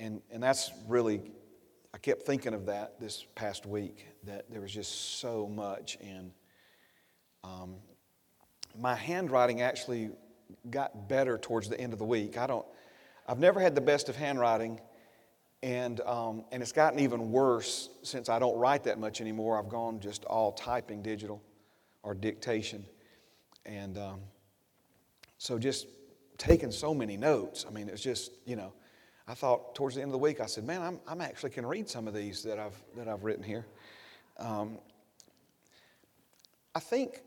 and, and that's really, I kept thinking of that this past week, that there was just so much. And um, my handwriting actually got better towards the end of the week. I don't, I've never had the best of handwriting, and, um, and it's gotten even worse since I don't write that much anymore. I've gone just all typing digital or dictation. And um, so just taking so many notes. I mean, it's just, you know, I thought towards the end of the week, I said, man, I'm, I'm actually can read some of these that I've, that I've written here. Um, I think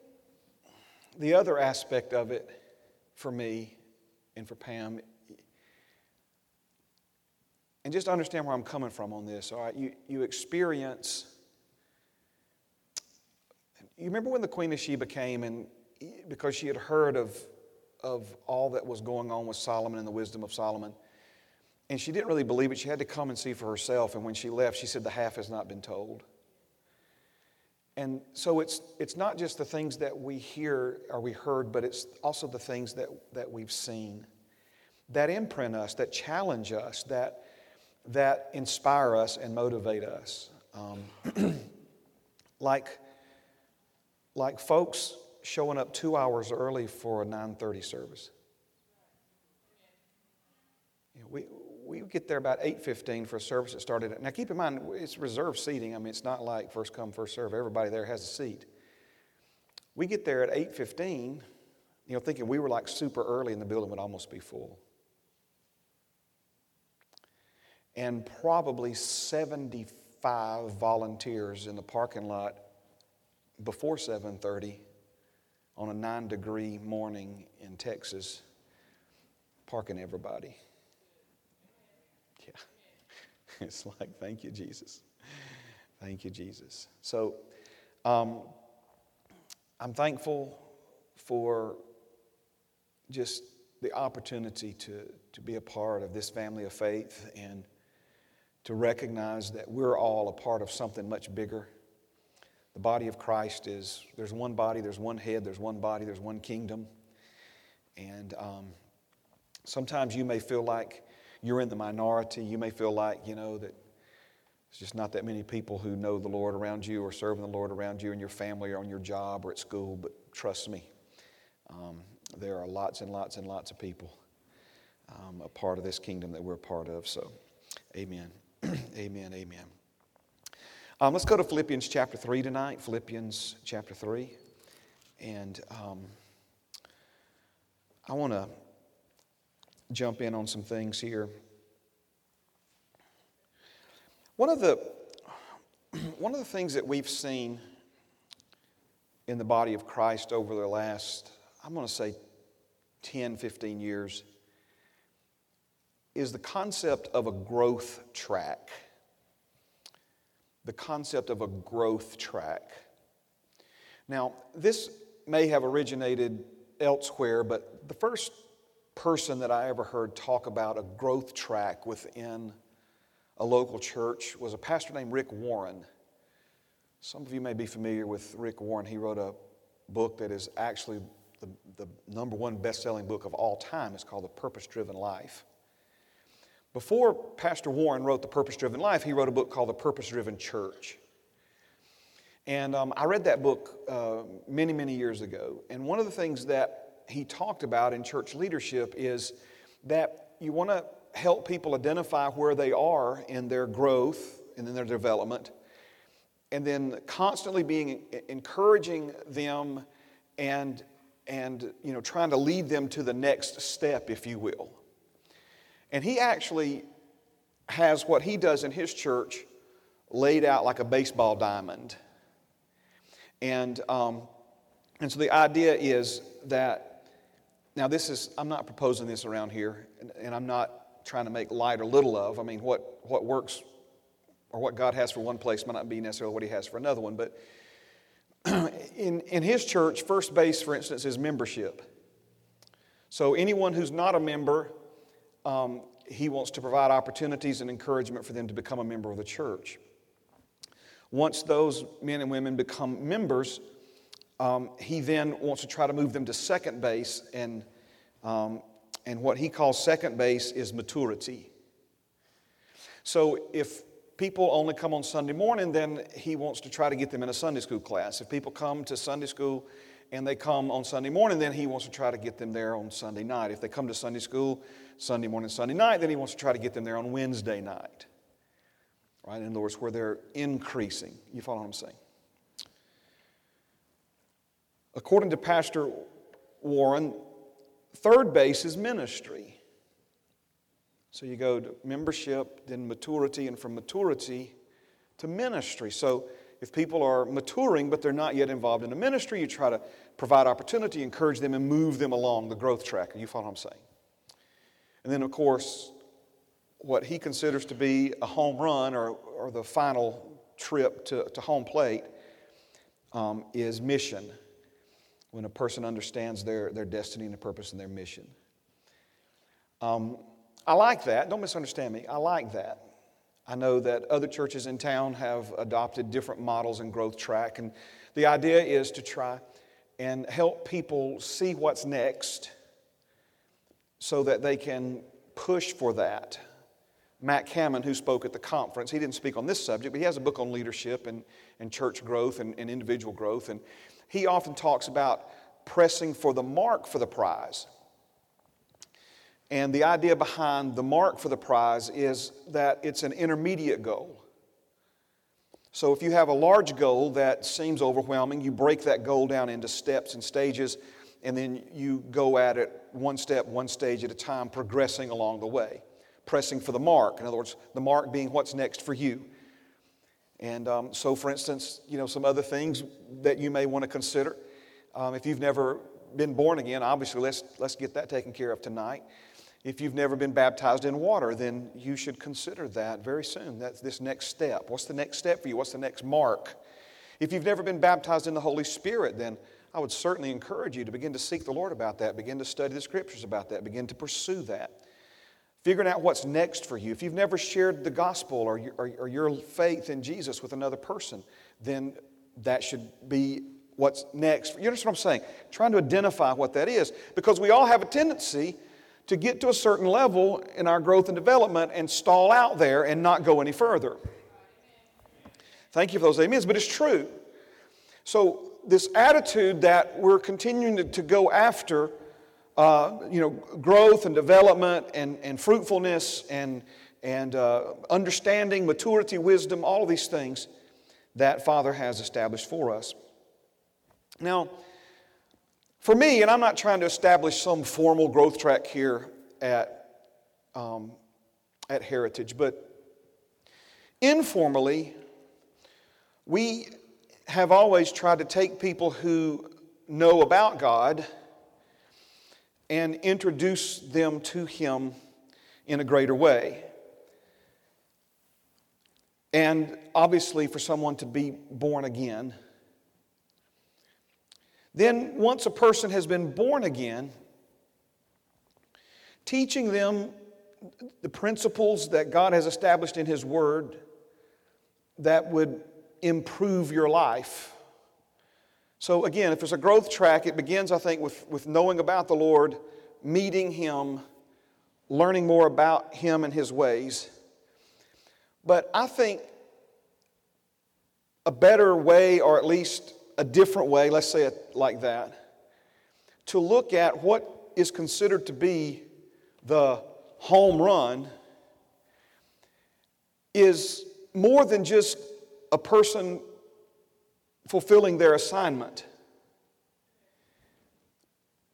the other aspect of it for me and for Pam, and just understand where I'm coming from on this, all right? You, you experience, you remember when the Queen of Sheba came and because she had heard of, of all that was going on with Solomon and the wisdom of Solomon, and she didn't really believe it. She had to come and see for herself. And when she left, she said, The half has not been told. And so it's, it's not just the things that we hear or we heard, but it's also the things that, that we've seen that imprint us, that challenge us, that, that inspire us and motivate us. Um, like, like folks showing up two hours early for a 9.30 service. You know, we, we get there about 8.15 for a service that started now keep in mind it's reserved seating. I mean it's not like first come first serve. Everybody there has a seat. We get there at 8.15 you know thinking we were like super early and the building would almost be full. And probably 75 volunteers in the parking lot before 7.30 on a 9 degree morning in texas parking everybody It's like, thank you, Jesus. Thank you, Jesus. So um, I'm thankful for just the opportunity to, to be a part of this family of faith and to recognize that we're all a part of something much bigger. The body of Christ is there's one body, there's one head, there's one body, there's one kingdom. And um, sometimes you may feel like you're in the minority. You may feel like, you know, that it's just not that many people who know the Lord around you or serving the Lord around you in your family or on your job or at school, but trust me, um, there are lots and lots and lots of people um, a part of this kingdom that we're a part of. So, amen. amen. Amen. Um, let's go to Philippians chapter 3 tonight. Philippians chapter 3. And um, I want to jump in on some things here. One of the, one of the things that we've seen in the body of Christ over the last, I'm going to say 10, 15 years, is the concept of a growth track. The concept of a growth track. Now, this may have originated elsewhere, but the first person that I ever heard talk about a growth track within a local church was a pastor named Rick Warren. Some of you may be familiar with Rick Warren. He wrote a book that is actually the, the number one best selling book of all time. It's called The Purpose Driven Life. Before Pastor Warren wrote The Purpose Driven Life, he wrote a book called The Purpose Driven Church. And um, I read that book uh, many, many years ago. And one of the things that he talked about in church leadership is that you want to help people identify where they are in their growth and in their development, and then constantly being encouraging them and and you know trying to lead them to the next step, if you will. And he actually has what he does in his church laid out like a baseball diamond. And um, and so the idea is that now, this is, I'm not proposing this around here, and, and, I'm not trying to make light or little of. I mean, what, what works or what God has for one place might not be necessarily what He has for another one. But in, in His church, first base, for instance, is membership. So, anyone who's not a member, um, He wants to provide opportunities and encouragement for them to become a member of the church. Once those men and women become members, um, he then wants to try to move them to second base, and, um, and what he calls second base is maturity. So if people only come on Sunday morning, then he wants to try to get them in a Sunday school class. If people come to Sunday school and they come on Sunday morning, then he wants to try to get them there on Sunday night. If they come to Sunday school Sunday morning, Sunday night, then he wants to try to get them there on Wednesday night. Right? In other words, where they're increasing. You follow what I'm saying? According to Pastor Warren, third base is ministry. So you go to membership, then maturity, and from maturity to ministry. So if people are maturing but they're not yet involved in a ministry, you try to provide opportunity, encourage them, and move them along the growth track. You follow what I'm saying? And then, of course, what he considers to be a home run or, or the final trip to, to home plate um, is mission. When a person understands their, their destiny and their purpose and their mission. Um, I like that. Don't misunderstand me. I like that. I know that other churches in town have adopted different models and growth track, and the idea is to try and help people see what's next so that they can push for that. Matt Cameron, who spoke at the conference, he didn't speak on this subject, but he has a book on leadership and, and church growth and, and individual growth. And he often talks about pressing for the mark for the prize. And the idea behind the mark for the prize is that it's an intermediate goal. So if you have a large goal that seems overwhelming, you break that goal down into steps and stages, and then you go at it one step, one stage at a time, progressing along the way, pressing for the mark. In other words, the mark being what's next for you. And um, so, for instance, you know, some other things that you may want to consider. Um, if you've never been born again, obviously, let's, let's get that taken care of tonight. If you've never been baptized in water, then you should consider that very soon. That's this next step. What's the next step for you? What's the next mark? If you've never been baptized in the Holy Spirit, then I would certainly encourage you to begin to seek the Lord about that, begin to study the scriptures about that, begin to pursue that. Figuring out what's next for you. If you've never shared the gospel or your, or, or your faith in Jesus with another person, then that should be what's next. You understand what I'm saying? Trying to identify what that is. Because we all have a tendency to get to a certain level in our growth and development and stall out there and not go any further. Thank you for those amens, but it's true. So, this attitude that we're continuing to, to go after, uh, you know, growth and development and, and fruitfulness and, and uh, understanding, maturity, wisdom, all of these things that Father has established for us. Now, for me, and I'm not trying to establish some formal growth track here at, um, at Heritage, but informally, we have always tried to take people who know about God and introduce them to Him in a greater way. And obviously, for someone to be born again, then, once a person has been born again, teaching them the principles that God has established in His Word that would improve your life. So, again, if there's a growth track, it begins, I think, with, with knowing about the Lord, meeting Him, learning more about Him and His ways. But I think a better way, or at least a different way, let's say it like that, to look at what is considered to be the home run is more than just a person fulfilling their assignment.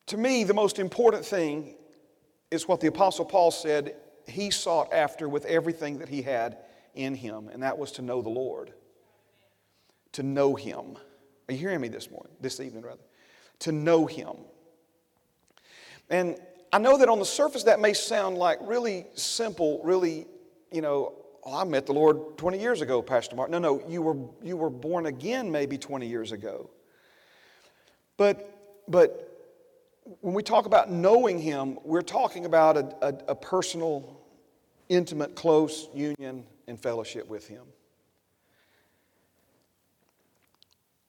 To me, the most important thing is what the Apostle Paul said he sought after with everything that he had in him, and that was to know the Lord, to know him. Are you hearing me this morning, this evening rather? To know Him. And I know that on the surface that may sound like really simple, really, you know, oh, I met the Lord 20 years ago, Pastor Mark. No, no, you were, you were born again maybe 20 years ago. But, but when we talk about knowing Him, we're talking about a, a, a personal, intimate, close union and fellowship with Him.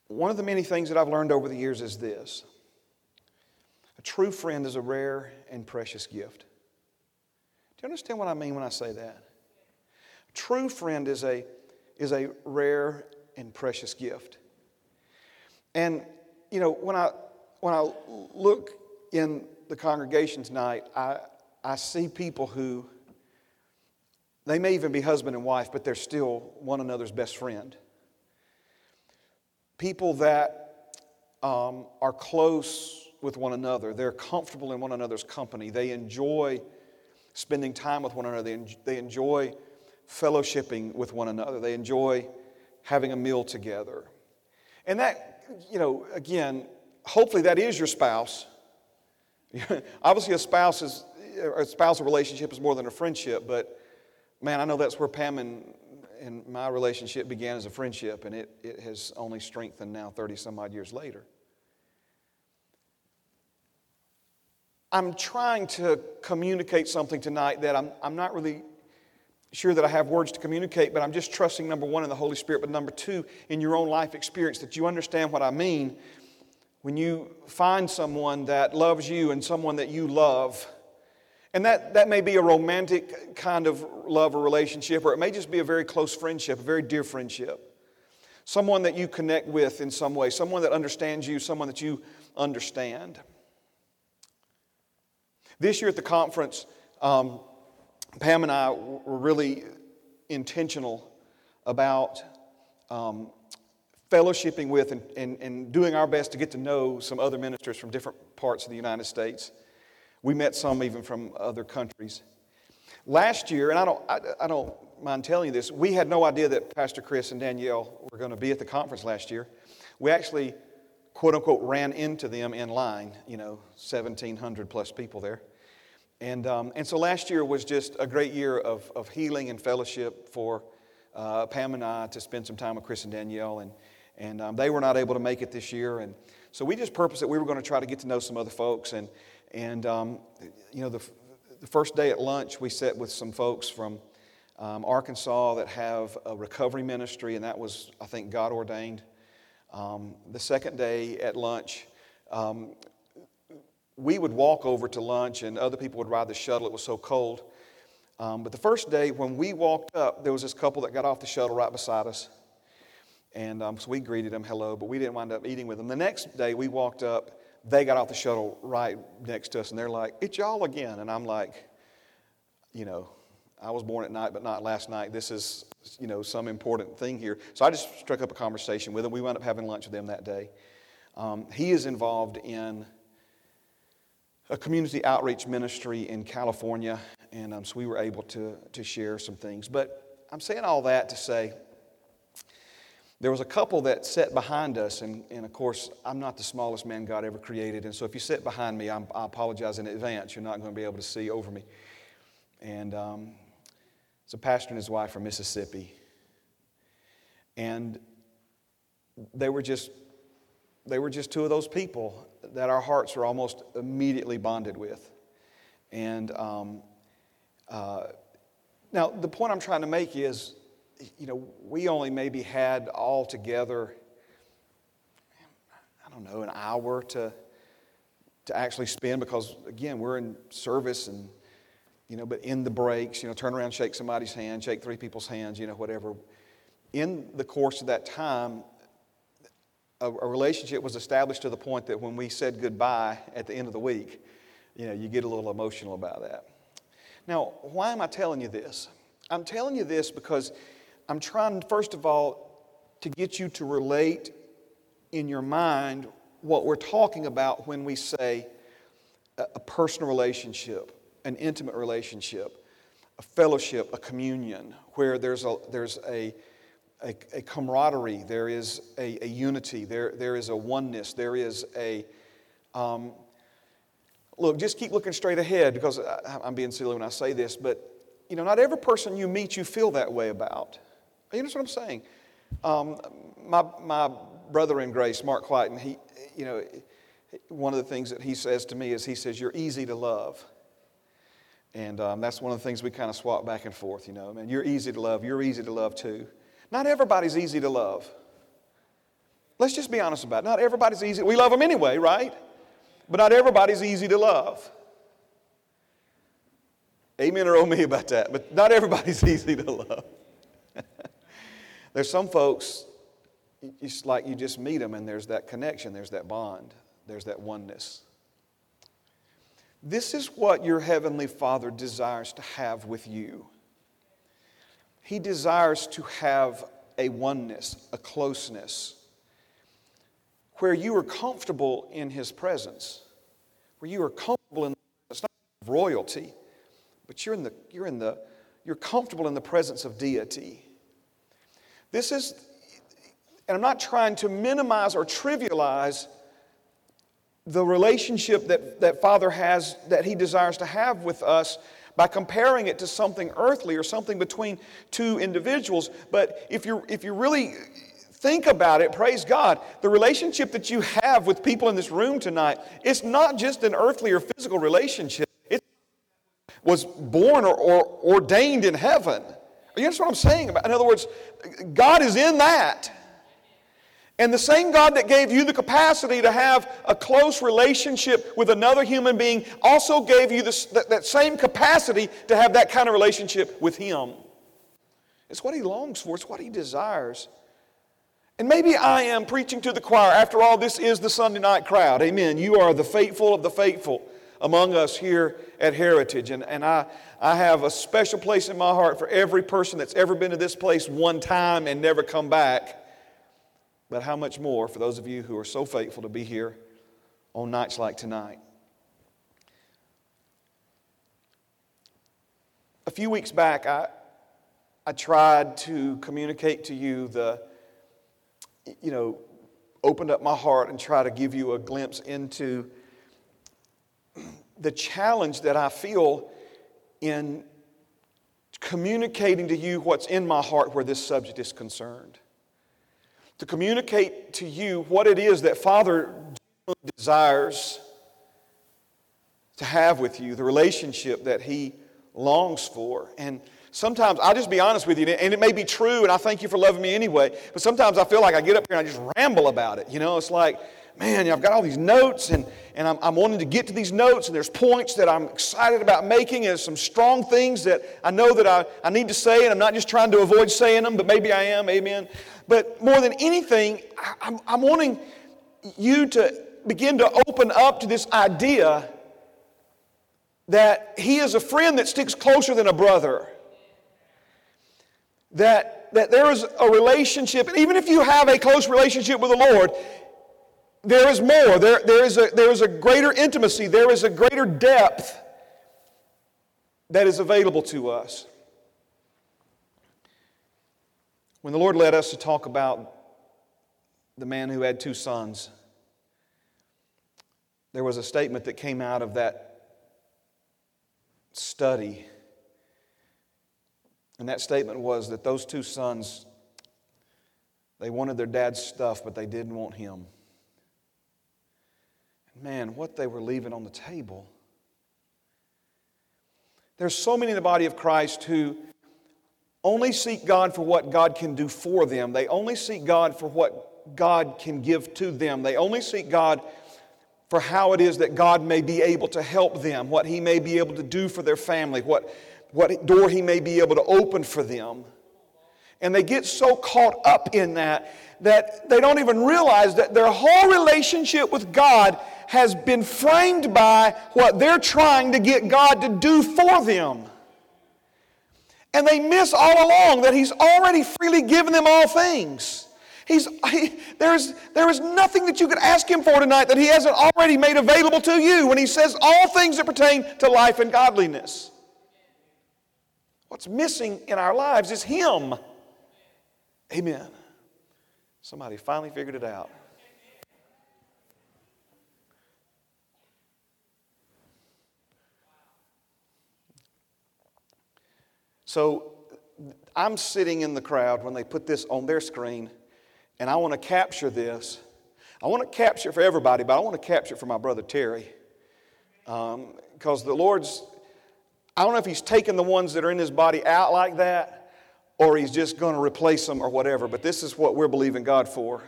One of the many things that I've learned over the years is this a true friend is a rare and precious gift. Do you understand what I mean when I say that? True friend is a, is a rare and precious gift. And, you know, when I, when I look in the congregation tonight, I, I see people who, they may even be husband and wife, but they're still one another's best friend. People that um, are close with one another, they're comfortable in one another's company, they enjoy spending time with one another, they, they enjoy fellowshipping with one another, they enjoy having a meal together. And that, you know, again, hopefully that is your spouse. Obviously, a spouse is a spousal relationship is more than a friendship, but man, I know that's where Pam and, and my relationship began as a friendship, and it, it has only strengthened now 30 some odd years later. I'm trying to communicate something tonight that I'm, I'm not really sure that I have words to communicate, but I'm just trusting, number one, in the Holy Spirit, but number two, in your own life experience, that you understand what I mean when you find someone that loves you and someone that you love and that, that may be a romantic kind of love or relationship, or it may just be a very close friendship, a very dear friendship. Someone that you connect with in some way, someone that understands you, someone that you understand. This year at the conference, um, Pam and I were really intentional about um, fellowshipping with and, and, and doing our best to get to know some other ministers from different parts of the United States. We met some even from other countries. Last year, and I don't, I, I don't mind telling you this, we had no idea that Pastor Chris and Danielle were going to be at the conference last year. We actually, quote unquote, ran into them in line, you know, 1,700 plus people there. And, um, and so last year was just a great year of, of healing and fellowship for uh, Pam and I to spend some time with Chris and Danielle. And, and um, they were not able to make it this year. And so we just purposed that we were going to try to get to know some other folks. And, and, um, you know, the, the, first day at lunch, we sat with some folks from um, Arkansas that have a recovery ministry, and that was, I think, God ordained. Um, the second day at lunch, um, we would walk over to lunch, and other people would ride the shuttle. It was so cold. Um, but the first day, when we walked up, there was this couple that got off the shuttle right beside us. And um, so we greeted them, hello, but we didn't wind up eating with them. The next day, we walked up they got off the shuttle right next to us and they're like, It's y'all again. And I'm like, You know, I was born at night, but not last night. This is, you know, some important thing here. So I just struck up a conversation with them. We wound up having lunch with them that day. Um, he is involved in a community outreach ministry in California, and um, so we were able to, to share some things. But I'm saying all that to say, there was a couple that sat behind us, and, and of course, I'm not the smallest man God ever created, and so if you sit behind me, I'm, i apologize in advance. You're not going to be able to see over me. And um, it's a pastor and his wife from Mississippi. And they were just they were just two of those people that our hearts were almost immediately bonded with. And um, uh, now, the point I'm trying to make is you know, we only maybe had all together, I don't know, an hour to, to actually spend because, again, we're in service and, you know, but in the breaks, you know, turn around, shake somebody's hand, shake three people's hands, you know, whatever. In the course of that time, a, a relationship was established to the point that when we said goodbye at the end of the week, you know, you get a little emotional about that. Now, why am I telling you this? I'm telling you this because I'm trying, first of all, to get you to relate in your mind what we're talking about when we say a personal relationship, an intimate relationship, a fellowship, a communion, where there's a, there's a, a, a camaraderie, there is a, a, unity, there, there is a oneness, there is a. Um, look, just keep looking straight ahead because I, I'm being silly when I say this, but you know, not every person you meet you feel that way about. You know what I'm saying? Um, my, my brother in grace, Mark and he, you know, one of the things that he says to me is he says, You're easy to love. And um, that's one of the things we kind of swap back and forth, you know. Man, you're easy to love. You're easy to love too. Not everybody's easy to love. Let's just be honest about it. Not everybody's easy. We love them anyway, right? But not everybody's easy to love. Amen or oh me about that. But not everybody's easy to love. There's some folks, it's like you just meet them and there's that connection, there's that bond, there's that oneness. This is what your Heavenly Father desires to have with you. He desires to have a oneness, a closeness, where you are comfortable in His presence, where you are comfortable in it's not of royalty, but you're in the you're in the you're comfortable in the presence of deity. This is, and I'm not trying to minimize or trivialize the relationship that, that Father has, that He desires to have with us by comparing it to something earthly or something between two individuals. But if you if you really think about it, praise God, the relationship that you have with people in this room tonight, it's not just an earthly or physical relationship. It was born or, or ordained in heaven. You understand what I'm saying? In other words, God is in that. And the same God that gave you the capacity to have a close relationship with another human being also gave you this, that, that same capacity to have that kind of relationship with Him. It's what He longs for, it's what He desires. And maybe I am preaching to the choir. After all, this is the Sunday night crowd. Amen. You are the faithful of the faithful among us here at Heritage. And, and I, I have a special place in my heart for every person that's ever been to this place one time and never come back. But how much more for those of you who are so faithful to be here on nights like tonight? A few weeks back, I, I tried to communicate to you the, you know, opened up my heart and try to give you a glimpse into the challenge that I feel in communicating to you what's in my heart where this subject is concerned to communicate to you what it is that Father desires to have with you, the relationship that He longs for. And sometimes, I'll just be honest with you, and it may be true, and I thank you for loving me anyway, but sometimes I feel like I get up here and I just ramble about it. You know, it's like, man, I've got all these notes, and, and I'm, I'm wanting to get to these notes, and there's points that I'm excited about making, and some strong things that I know that I, I need to say, and I'm not just trying to avoid saying them, but maybe I am, amen. But more than anything, I'm, I'm wanting you to begin to open up to this idea that He is a friend that sticks closer than a brother. That, that there is a relationship, and even if you have a close relationship with the Lord, there is more. There, there, is a, there is a greater intimacy, there is a greater depth that is available to us. When the Lord led us to talk about the man who had two sons, there was a statement that came out of that study. And that statement was that those two sons, they wanted their dad's stuff, but they didn't want him. Man, what they were leaving on the table. There's so many in the body of Christ who only seek God for what God can do for them. They only seek God for what God can give to them. They only seek God for how it is that God may be able to help them, what He may be able to do for their family, what, what door He may be able to open for them. And they get so caught up in that that they don't even realize that their whole relationship with God has been framed by what they're trying to get God to do for them. And they miss all along that He's already freely given them all things. He's, he, there's, there is nothing that you could ask Him for tonight that He hasn't already made available to you when He says all things that pertain to life and godliness. What's missing in our lives is Him. Amen. Somebody finally figured it out. So I'm sitting in the crowd when they put this on their screen, and I want to capture this. I want to capture for everybody, but I want to capture for my brother Terry. Because um, the Lord's, I don't know if He's taken the ones that are in His body out like that, or He's just going to replace them or whatever, but this is what we're believing God for.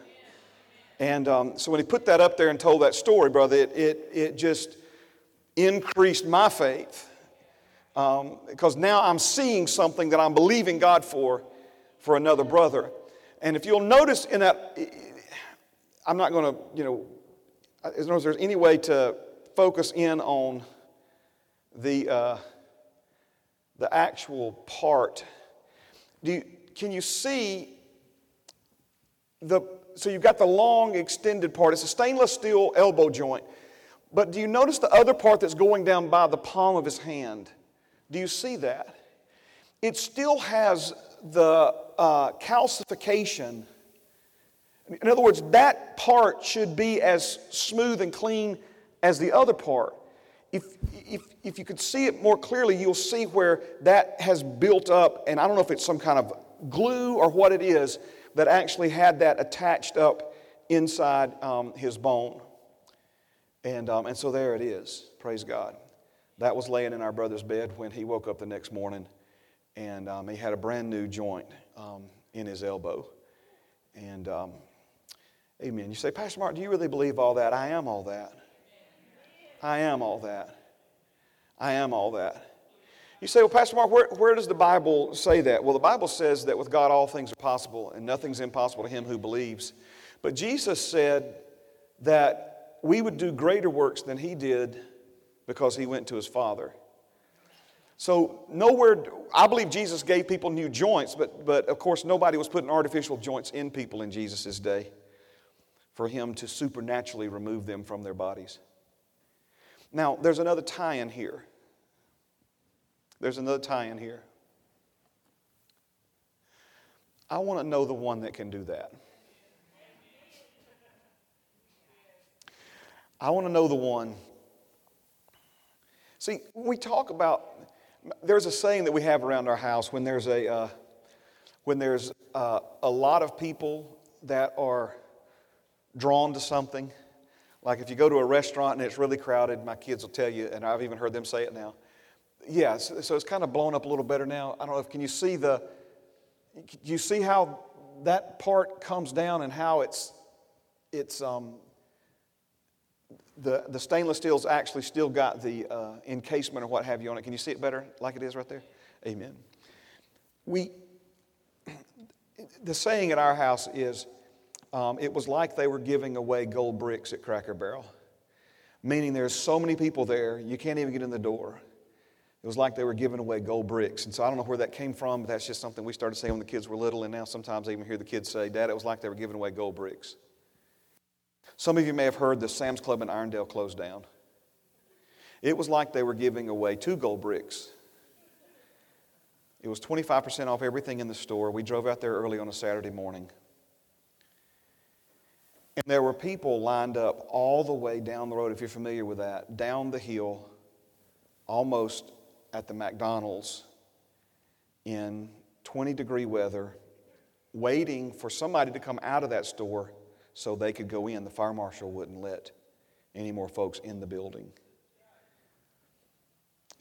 And um, so when He put that up there and told that story, brother, it, it, it just increased my faith um, because now I'm seeing something that I'm believing God for for another brother. And if you'll notice in that, I'm not going to, you know, as long as there's any way to focus in on the, uh, the actual part. Do you, can you see the, so you've got the long extended part. It's a stainless steel elbow joint. But do you notice the other part that's going down by the palm of his hand? Do you see that? It still has the uh, calcification. In other words, that part should be as smooth and clean as the other part. If, if, if you could see it more clearly, you'll see where that has built up, and I don't know if it's some kind of glue or what it is, that actually had that attached up inside um, his bone. And, um, and so there it is. Praise God. That was laying in our brother's bed when he woke up the next morning, and um, he had a brand new joint um, in his elbow. And um, amen. You say, Pastor Mark, do you really believe all that? I am all that. I am all that. I am all that. You say, well, Pastor Mark, where, where does the Bible say that? Well, the Bible says that with God all things are possible and nothing's impossible to him who believes. But Jesus said that we would do greater works than he did because he went to his Father. So, nowhere, I believe Jesus gave people new joints, but, but of course, nobody was putting artificial joints in people in Jesus' day for him to supernaturally remove them from their bodies. Now, there's another tie in here. There's another tie in here. I want to know the one that can do that. I want to know the one. See, we talk about, there's a saying that we have around our house when there's a, uh, when there's uh, a lot of people that are drawn to something. Like if you go to a restaurant and it's really crowded, my kids will tell you, and I've even heard them say it now yeah, so, it's kind of blown up a little better now. I don't know if can you see the, you see how that part comes down and how it's, it's um, the, the stainless steel's actually still got the uh, encasement or what have you on it. Can you see it better like it is right there? Amen. We, the saying at our house is, um, it was like they were giving away gold bricks at Cracker Barrel, meaning there's so many people there, you can't even get in the door. It was like they were giving away gold bricks. And so I don't know where that came from, but that's just something we started saying when the kids were little. And now sometimes I even hear the kids say, Dad, it was like they were giving away gold bricks. Some of you may have heard the Sam's Club in Irondale closed down. It was like they were giving away two gold bricks. It was 25% off everything in the store. We drove out there early on a Saturday morning. And there were people lined up all the way down the road, if you're familiar with that, down the hill, almost at the McDonald's in 20 degree weather, waiting for somebody to come out of that store so they could go in. The fire marshal wouldn't let any more folks in the building.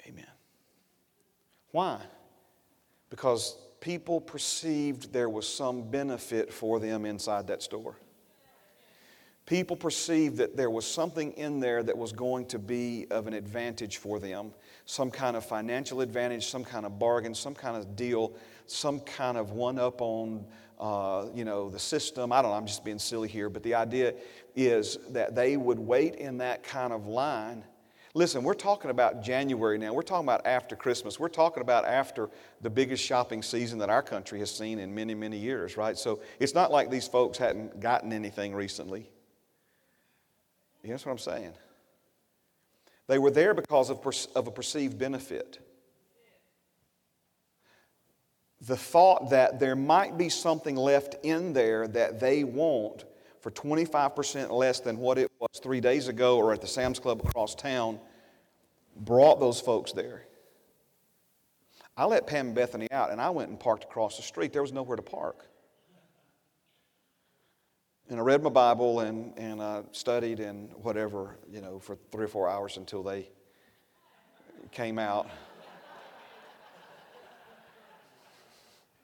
Amen. Why? Because people perceived there was some benefit for them inside that store people perceived that there was something in there that was going to be of an advantage for them some kind of financial advantage, some kind of bargain, some kind of deal, some kind of one up on uh, you know, the system. I don't know, I'm just being silly here, but the idea is that they would wait in that kind of line. Listen, we're talking about January now. We're talking about after Christmas. We're talking about after the biggest shopping season that our country has seen in many, many years, right? So it's not like these folks hadn't gotten anything recently. You know what I'm saying? They were there because of, of a perceived benefit. The thought that there might be something left in there that they want for 25% less than what it was three days ago or at the Sam's Club across town brought those folks there. I let Pam and Bethany out and I went and parked across the street. There was nowhere to park. And I read my Bible and, and I studied and whatever, you know, for three or four hours until they came out.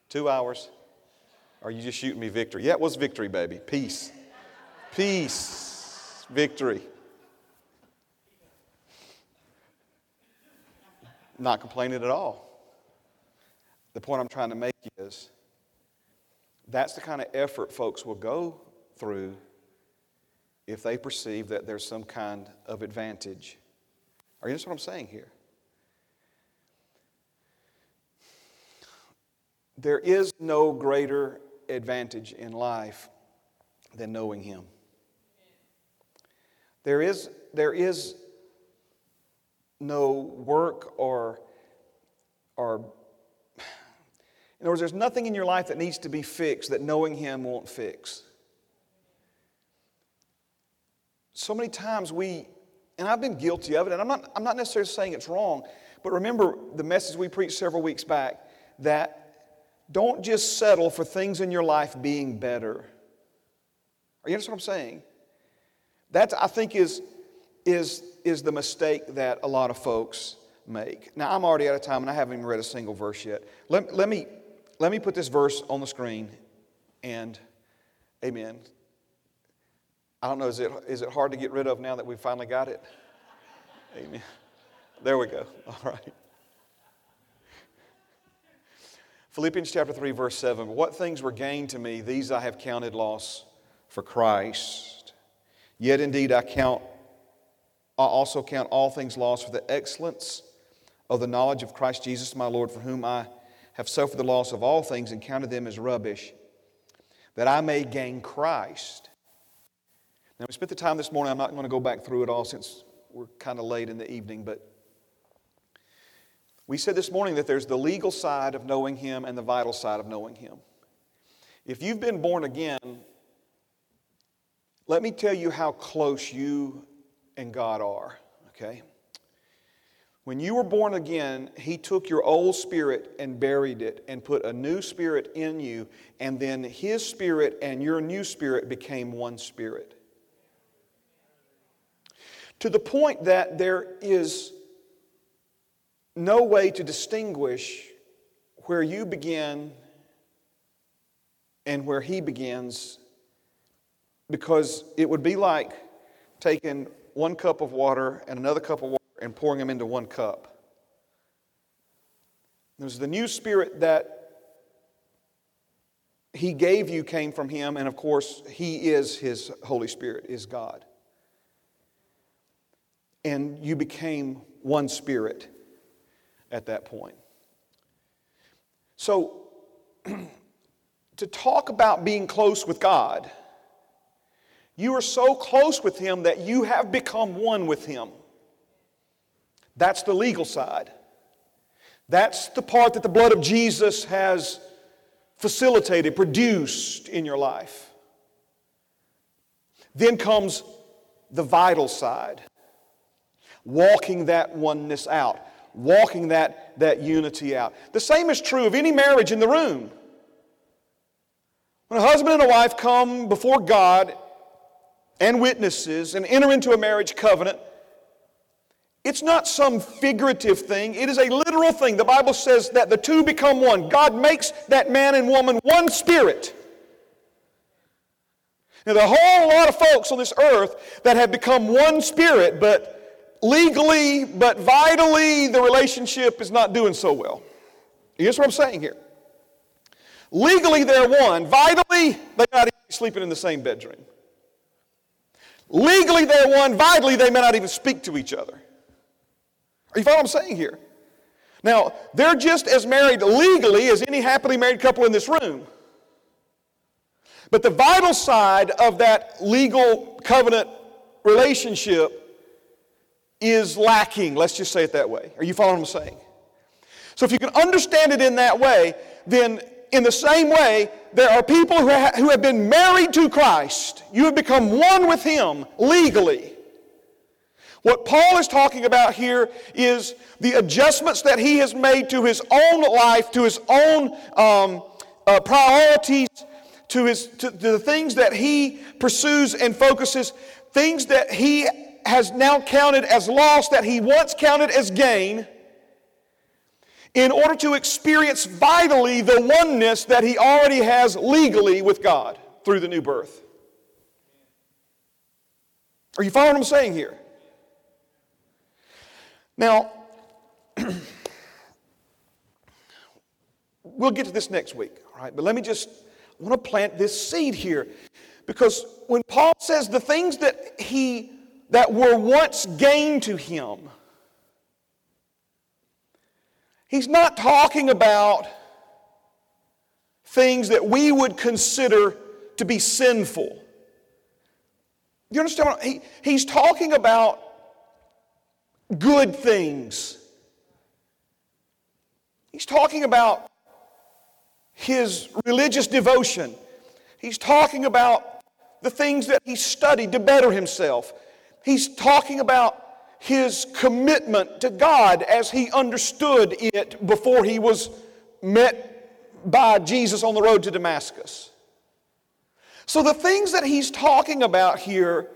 Two hours. Are you just shooting me victory? Yeah, it was victory, baby. Peace. Peace. Victory. Not complaining at all. The point I'm trying to make is That's the kind of effort folks will go through if they perceive that there's some kind of advantage. Are you understand what I'm saying here? There is no greater advantage in life than knowing Him. There is, there is no work or, or, in other words, there's nothing in your life that needs to be fixed that knowing Him won't fix. So many times we, and I've been guilty of it, and I'm not, I'm not necessarily saying it's wrong, but remember the message we preached several weeks back that don't just settle for things in your life being better. Are you understand what I'm saying? That, I think, is, is, is the mistake that a lot of folks make. Now, I'm already out of time and I haven't even read a single verse yet. Let, let, me, let me put this verse on the screen and amen. I don't know, is it, is it hard to get rid of now that we finally got it? Amen. There we go. All right. Philippians chapter 3, verse 7 What things were gained to me, these I have counted loss for Christ. Yet indeed I count, I also count all things lost for the excellence of the knowledge of Christ Jesus my Lord, for whom I have suffered the loss of all things and counted them as rubbish, that I may gain Christ. Now, we spent the time this morning, I'm not going to go back through it all since we're kind of late in the evening, but we said this morning that there's the legal side of knowing Him and the vital side of knowing Him. If you've been born again, let me tell you how close you and God are, okay? When you were born again, He took your old spirit and buried it and put a new spirit in you, and then His spirit and your new spirit became one spirit. To the point that there is no way to distinguish where you begin and where he begins because it would be like taking one cup of water and another cup of water and pouring them into one cup. There's the new spirit that he gave you came from him, and of course, he is his Holy Spirit, is God. And you became one spirit at that point. So, to talk about being close with God, you are so close with Him that you have become one with Him. That's the legal side. That's the part that the blood of Jesus has facilitated, produced in your life. Then comes the vital side, walking that oneness out walking that, that unity out. The same is true of any marriage in the room. When a husband and a wife come before God and witnesses and enter into a marriage covenant, it's not some figurative thing, it is a literal thing. The Bible says that the two become one. God makes that man and woman one spirit. Now, there are a whole lot of folks on this earth that have become one spirit, but legally, but vitally, the relationship is not doing so well. Here's what I'm saying here. Legally, they're one. Vitally, they're not even sleeping in the same bedroom. Legally, they're one. Vitally, they may not even speak to each other. Are you following what I'm saying here? Now, they're just as married legally as any happily married couple in this room. But the vital side of that legal covenant relationship is lacking. Let's just say it that way. Are you following what I'm saying? So if you can understand it in that way, then in the same way, there are people who, ha- who have been married to Christ. You have become one with Him legally. What Paul is talking about here is the adjustments that he has made to his own life, to his own um, uh, priorities, to, his, to, to the things that he pursues and focuses, things that he has now counted as loss that he once counted as gain in order to experience vitally the oneness that he already has legally with God through the new birth. Are you following what I'm saying here? Now, we'll get to this next week, all right? But let me just I want to plant this seed here. Because when Paul says the things that he that were once gained to him, he's not talking about things that we would consider to be sinful. You understand? He, he's talking about good things. He's talking about his religious devotion. He's talking about the things that he studied to better himself. He's talking about his commitment to God as he understood it before he was met by Jesus on the road to Damascus. So, the things that he's talking about here,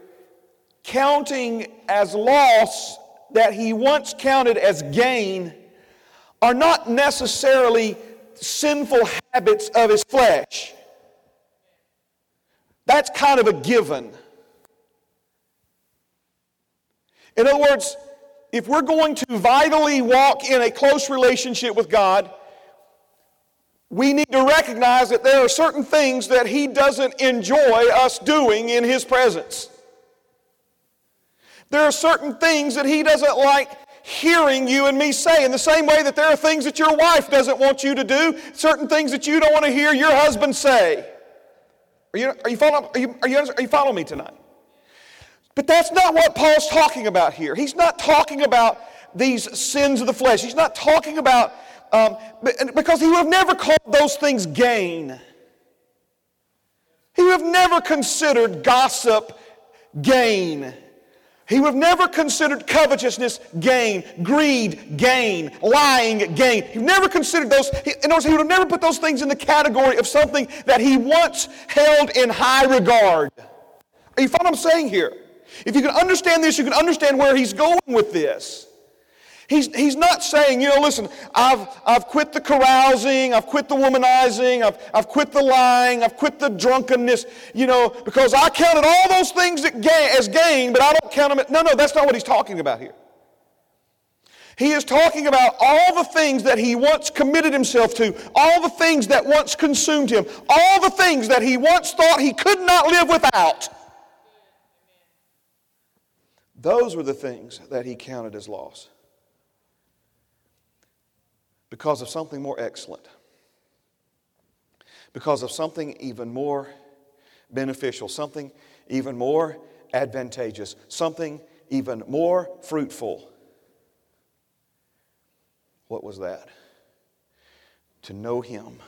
counting as loss that he once counted as gain, are not necessarily sinful habits of his flesh. That's kind of a given. In other words, if we're going to vitally walk in a close relationship with God, we need to recognize that there are certain things that He doesn't enjoy us doing in His presence. There are certain things that He doesn't like hearing you and me say, in the same way that there are things that your wife doesn't want you to do, certain things that you don't want to hear your husband say. Are you, are you, following, are you, are you, are you following me tonight? But that's not what Paul's talking about here. He's not talking about these sins of the flesh. He's not talking about um, because he would have never called those things gain. He would have never considered gossip gain. He would have never considered covetousness gain, greed gain, lying gain. He never considered those. in other words, he would have never put those things in the category of something that he once held in high regard. Are you following what I'm saying here? If you can understand this, you can understand where he's going with this. He's, he's not saying, you know, listen, I've, I've quit the carousing, I've quit the womanizing, I've, I've quit the lying, I've quit the drunkenness, you know, because I counted all those things as gain, but I don't count them. no, no, that's not what he's talking about here. He is talking about all the things that he once committed himself to, all the things that once consumed him, all the things that he once thought he could not live without. Those were the things that he counted as loss because of something more excellent, because of something even more beneficial, something even more advantageous, something even more fruitful. What was that? To know Him.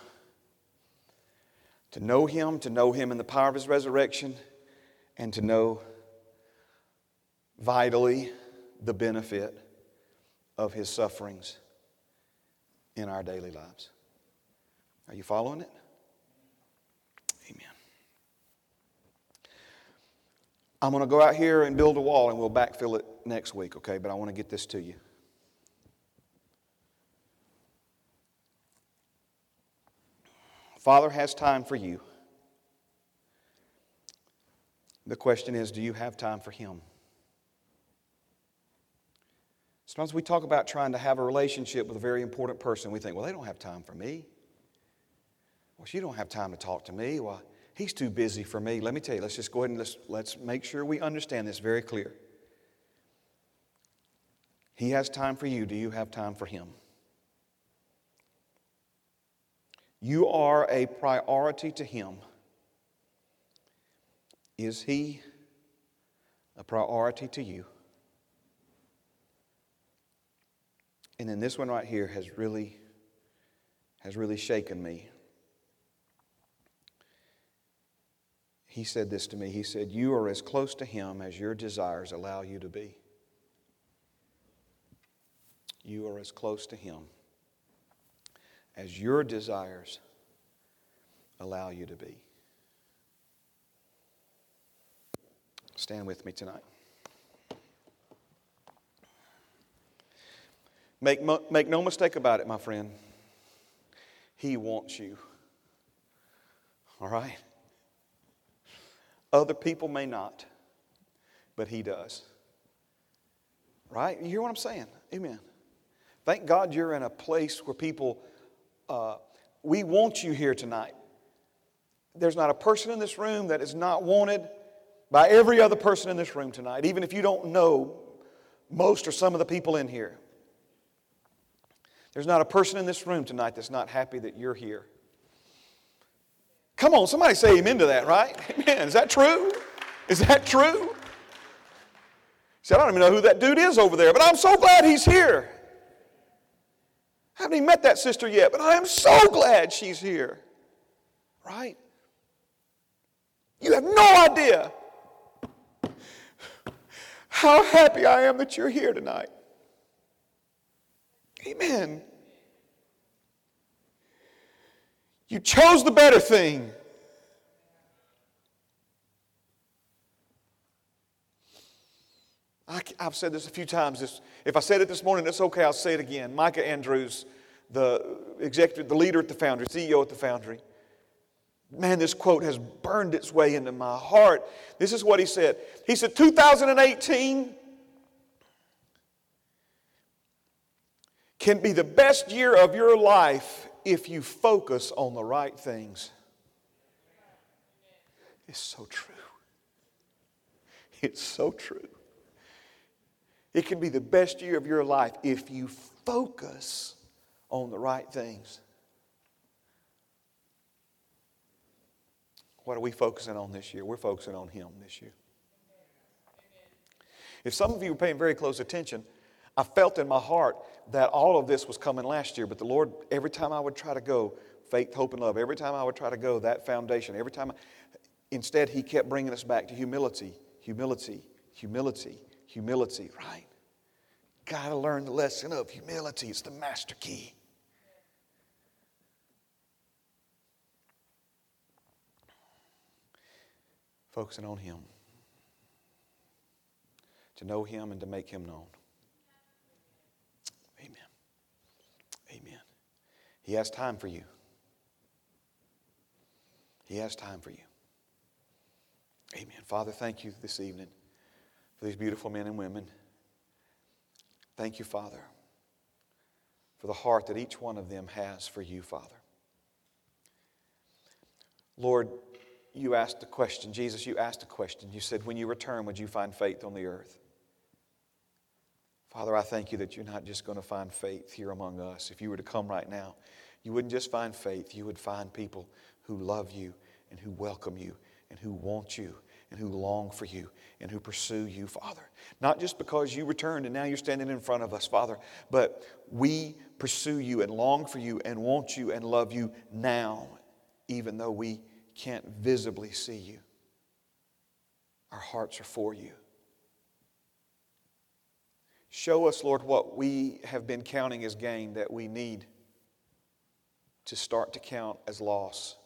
To know Him, to know Him in the power of His resurrection, and to know vitally the benefit of His sufferings in our daily lives. Are you following it? Amen. I'm going to go out here and build a wall and we'll backfill it next week, okay? But I want to get this to you. Father has time for you. The question is do you have time for Him? Sometimes we talk about trying to have a relationship with a very important person. We think, well, they don't have time for me. Well, she don't have time to talk to me. Well, he's too busy for me. Let me tell you, let's just go ahead and let's, let's make sure we understand this very clear. He has time for you. Do you have time for him? You are a priority to him. Is he a priority to you? And then this one right here has really, has really shaken me. He said this to me. He said, You are as close to Him as your desires allow you to be. You are as close to Him as your desires allow you to be. Stand with me tonight. Make, make no mistake about it, my friend. He wants you. All right? Other people may not, but He does. Right? You hear what I'm saying? Amen. Thank God you're in a place where people, uh, we want you here tonight. there's not a person in this room that is not wanted by every other person in this room tonight, even if you don't know most or some of the people in here. There's not a person in this room tonight that's not happy that you're here. Come on, somebody say amen to that, right? Amen. Is that true? Is that true? See, I don't even know who that dude is over there, but I'm so glad he's here. I haven't even met that sister yet, but I am so glad she's here. Right? You have no idea how happy I am that you're here tonight. Amen. You chose the better thing. I, have said this a few times. If I said it this morning, it's okay. I'll say it again. Micah Andrews, the executive, the leader at the Foundry, CEO at the Foundry. Man, this quote has burned its way into my heart. This is what he said. He said, 2018 can be the best year of your life if you focus on the right things. It's so true. It's so true. It can be the best year of your life if you focus on the right things. What are we focusing on this year? We're focusing on Him this year. If some of you were paying very close attention, I felt in my heart that all of this was coming last year, but the Lord, every time I would try to go, faith, hope, and love, every time I would try to go, that foundation, every time, I, instead, He kept bringing us back to humility, humility, humility, humility, right? Got to learn the lesson of humility. It's the master key. Focusing on Him. To know Him and to make Him known. Amen. Amen. He has time for you. He has time for you. Amen. Father, thank you this evening for these beautiful men and women. Thank you, Father, for the heart that each one of them has for you, Father. Lord, you asked a question. Jesus, you asked a question. You said, When you return, would you find faith on the earth? Father, I thank you that you're not just going to find faith here among us. If you were to come right now, you wouldn't just find faith, you would find people who love you and who welcome you and who want you and who long for you and who pursue you, Father. Not just because you returned and now you're standing in front of us, Father, but we pursue you and long for you and want you and love you now, even though we can't visibly see you. Our hearts are for you. Show us, Lord, what we have been counting as gain that we need to start to count as loss.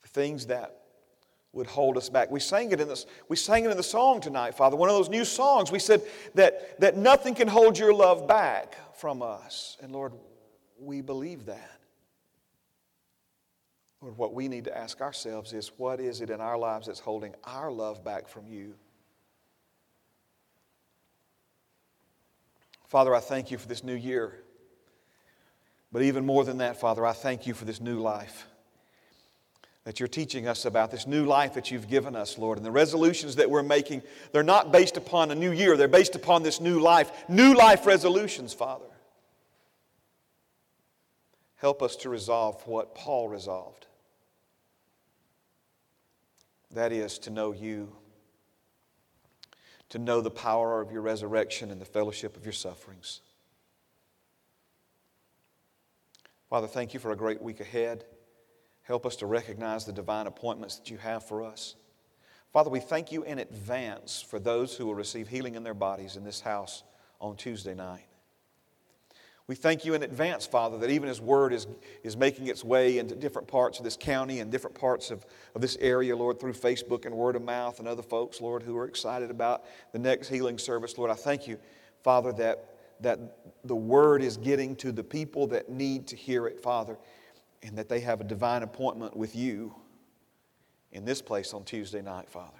The things that would hold us back. We sang it in this, we sang it in the song tonight, Father. One of those new songs. We said that, that nothing can hold your love back from us. And Lord, we believe that. Lord, what we need to ask ourselves is what is it in our lives that's holding our love back from you? Father, I thank you for this new year. But even more than that, Father, I thank you for this new life that you're teaching us about, this new life that you've given us, Lord. And the resolutions that we're making, they're not based upon a new year, they're based upon this new life. New life resolutions, Father. Help us to resolve what Paul resolved that is, to know you, to know the power of your resurrection and the fellowship of your sufferings. Father, thank you for a great week ahead. Help us to recognize the divine appointments that you have for us. Father, we thank you in advance for those who will receive healing in their bodies in this house on Tuesday night. We thank you in advance, Father, that even as word is, is making its way into different parts of this county and different parts of, of this area, Lord, through Facebook and word of mouth and other folks, Lord, who are excited about the next healing service. Lord, I thank you, Father, that, that the word is getting to the people that need to hear it, Father and that they have a divine appointment with you in this place on Tuesday night, Father.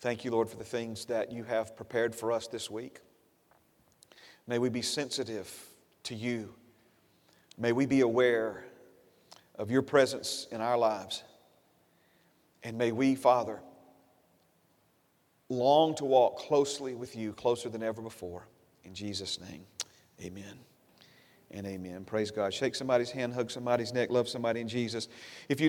Thank you, Lord, for the things that you have prepared for us this week. May we be sensitive to you. May we be aware of your presence in our lives. And may we, Father, long to walk closely with you, closer than ever before. In Jesus' name, amen and amen. Praise God. Shake somebody's hand, hug somebody's neck, love somebody in Jesus. If you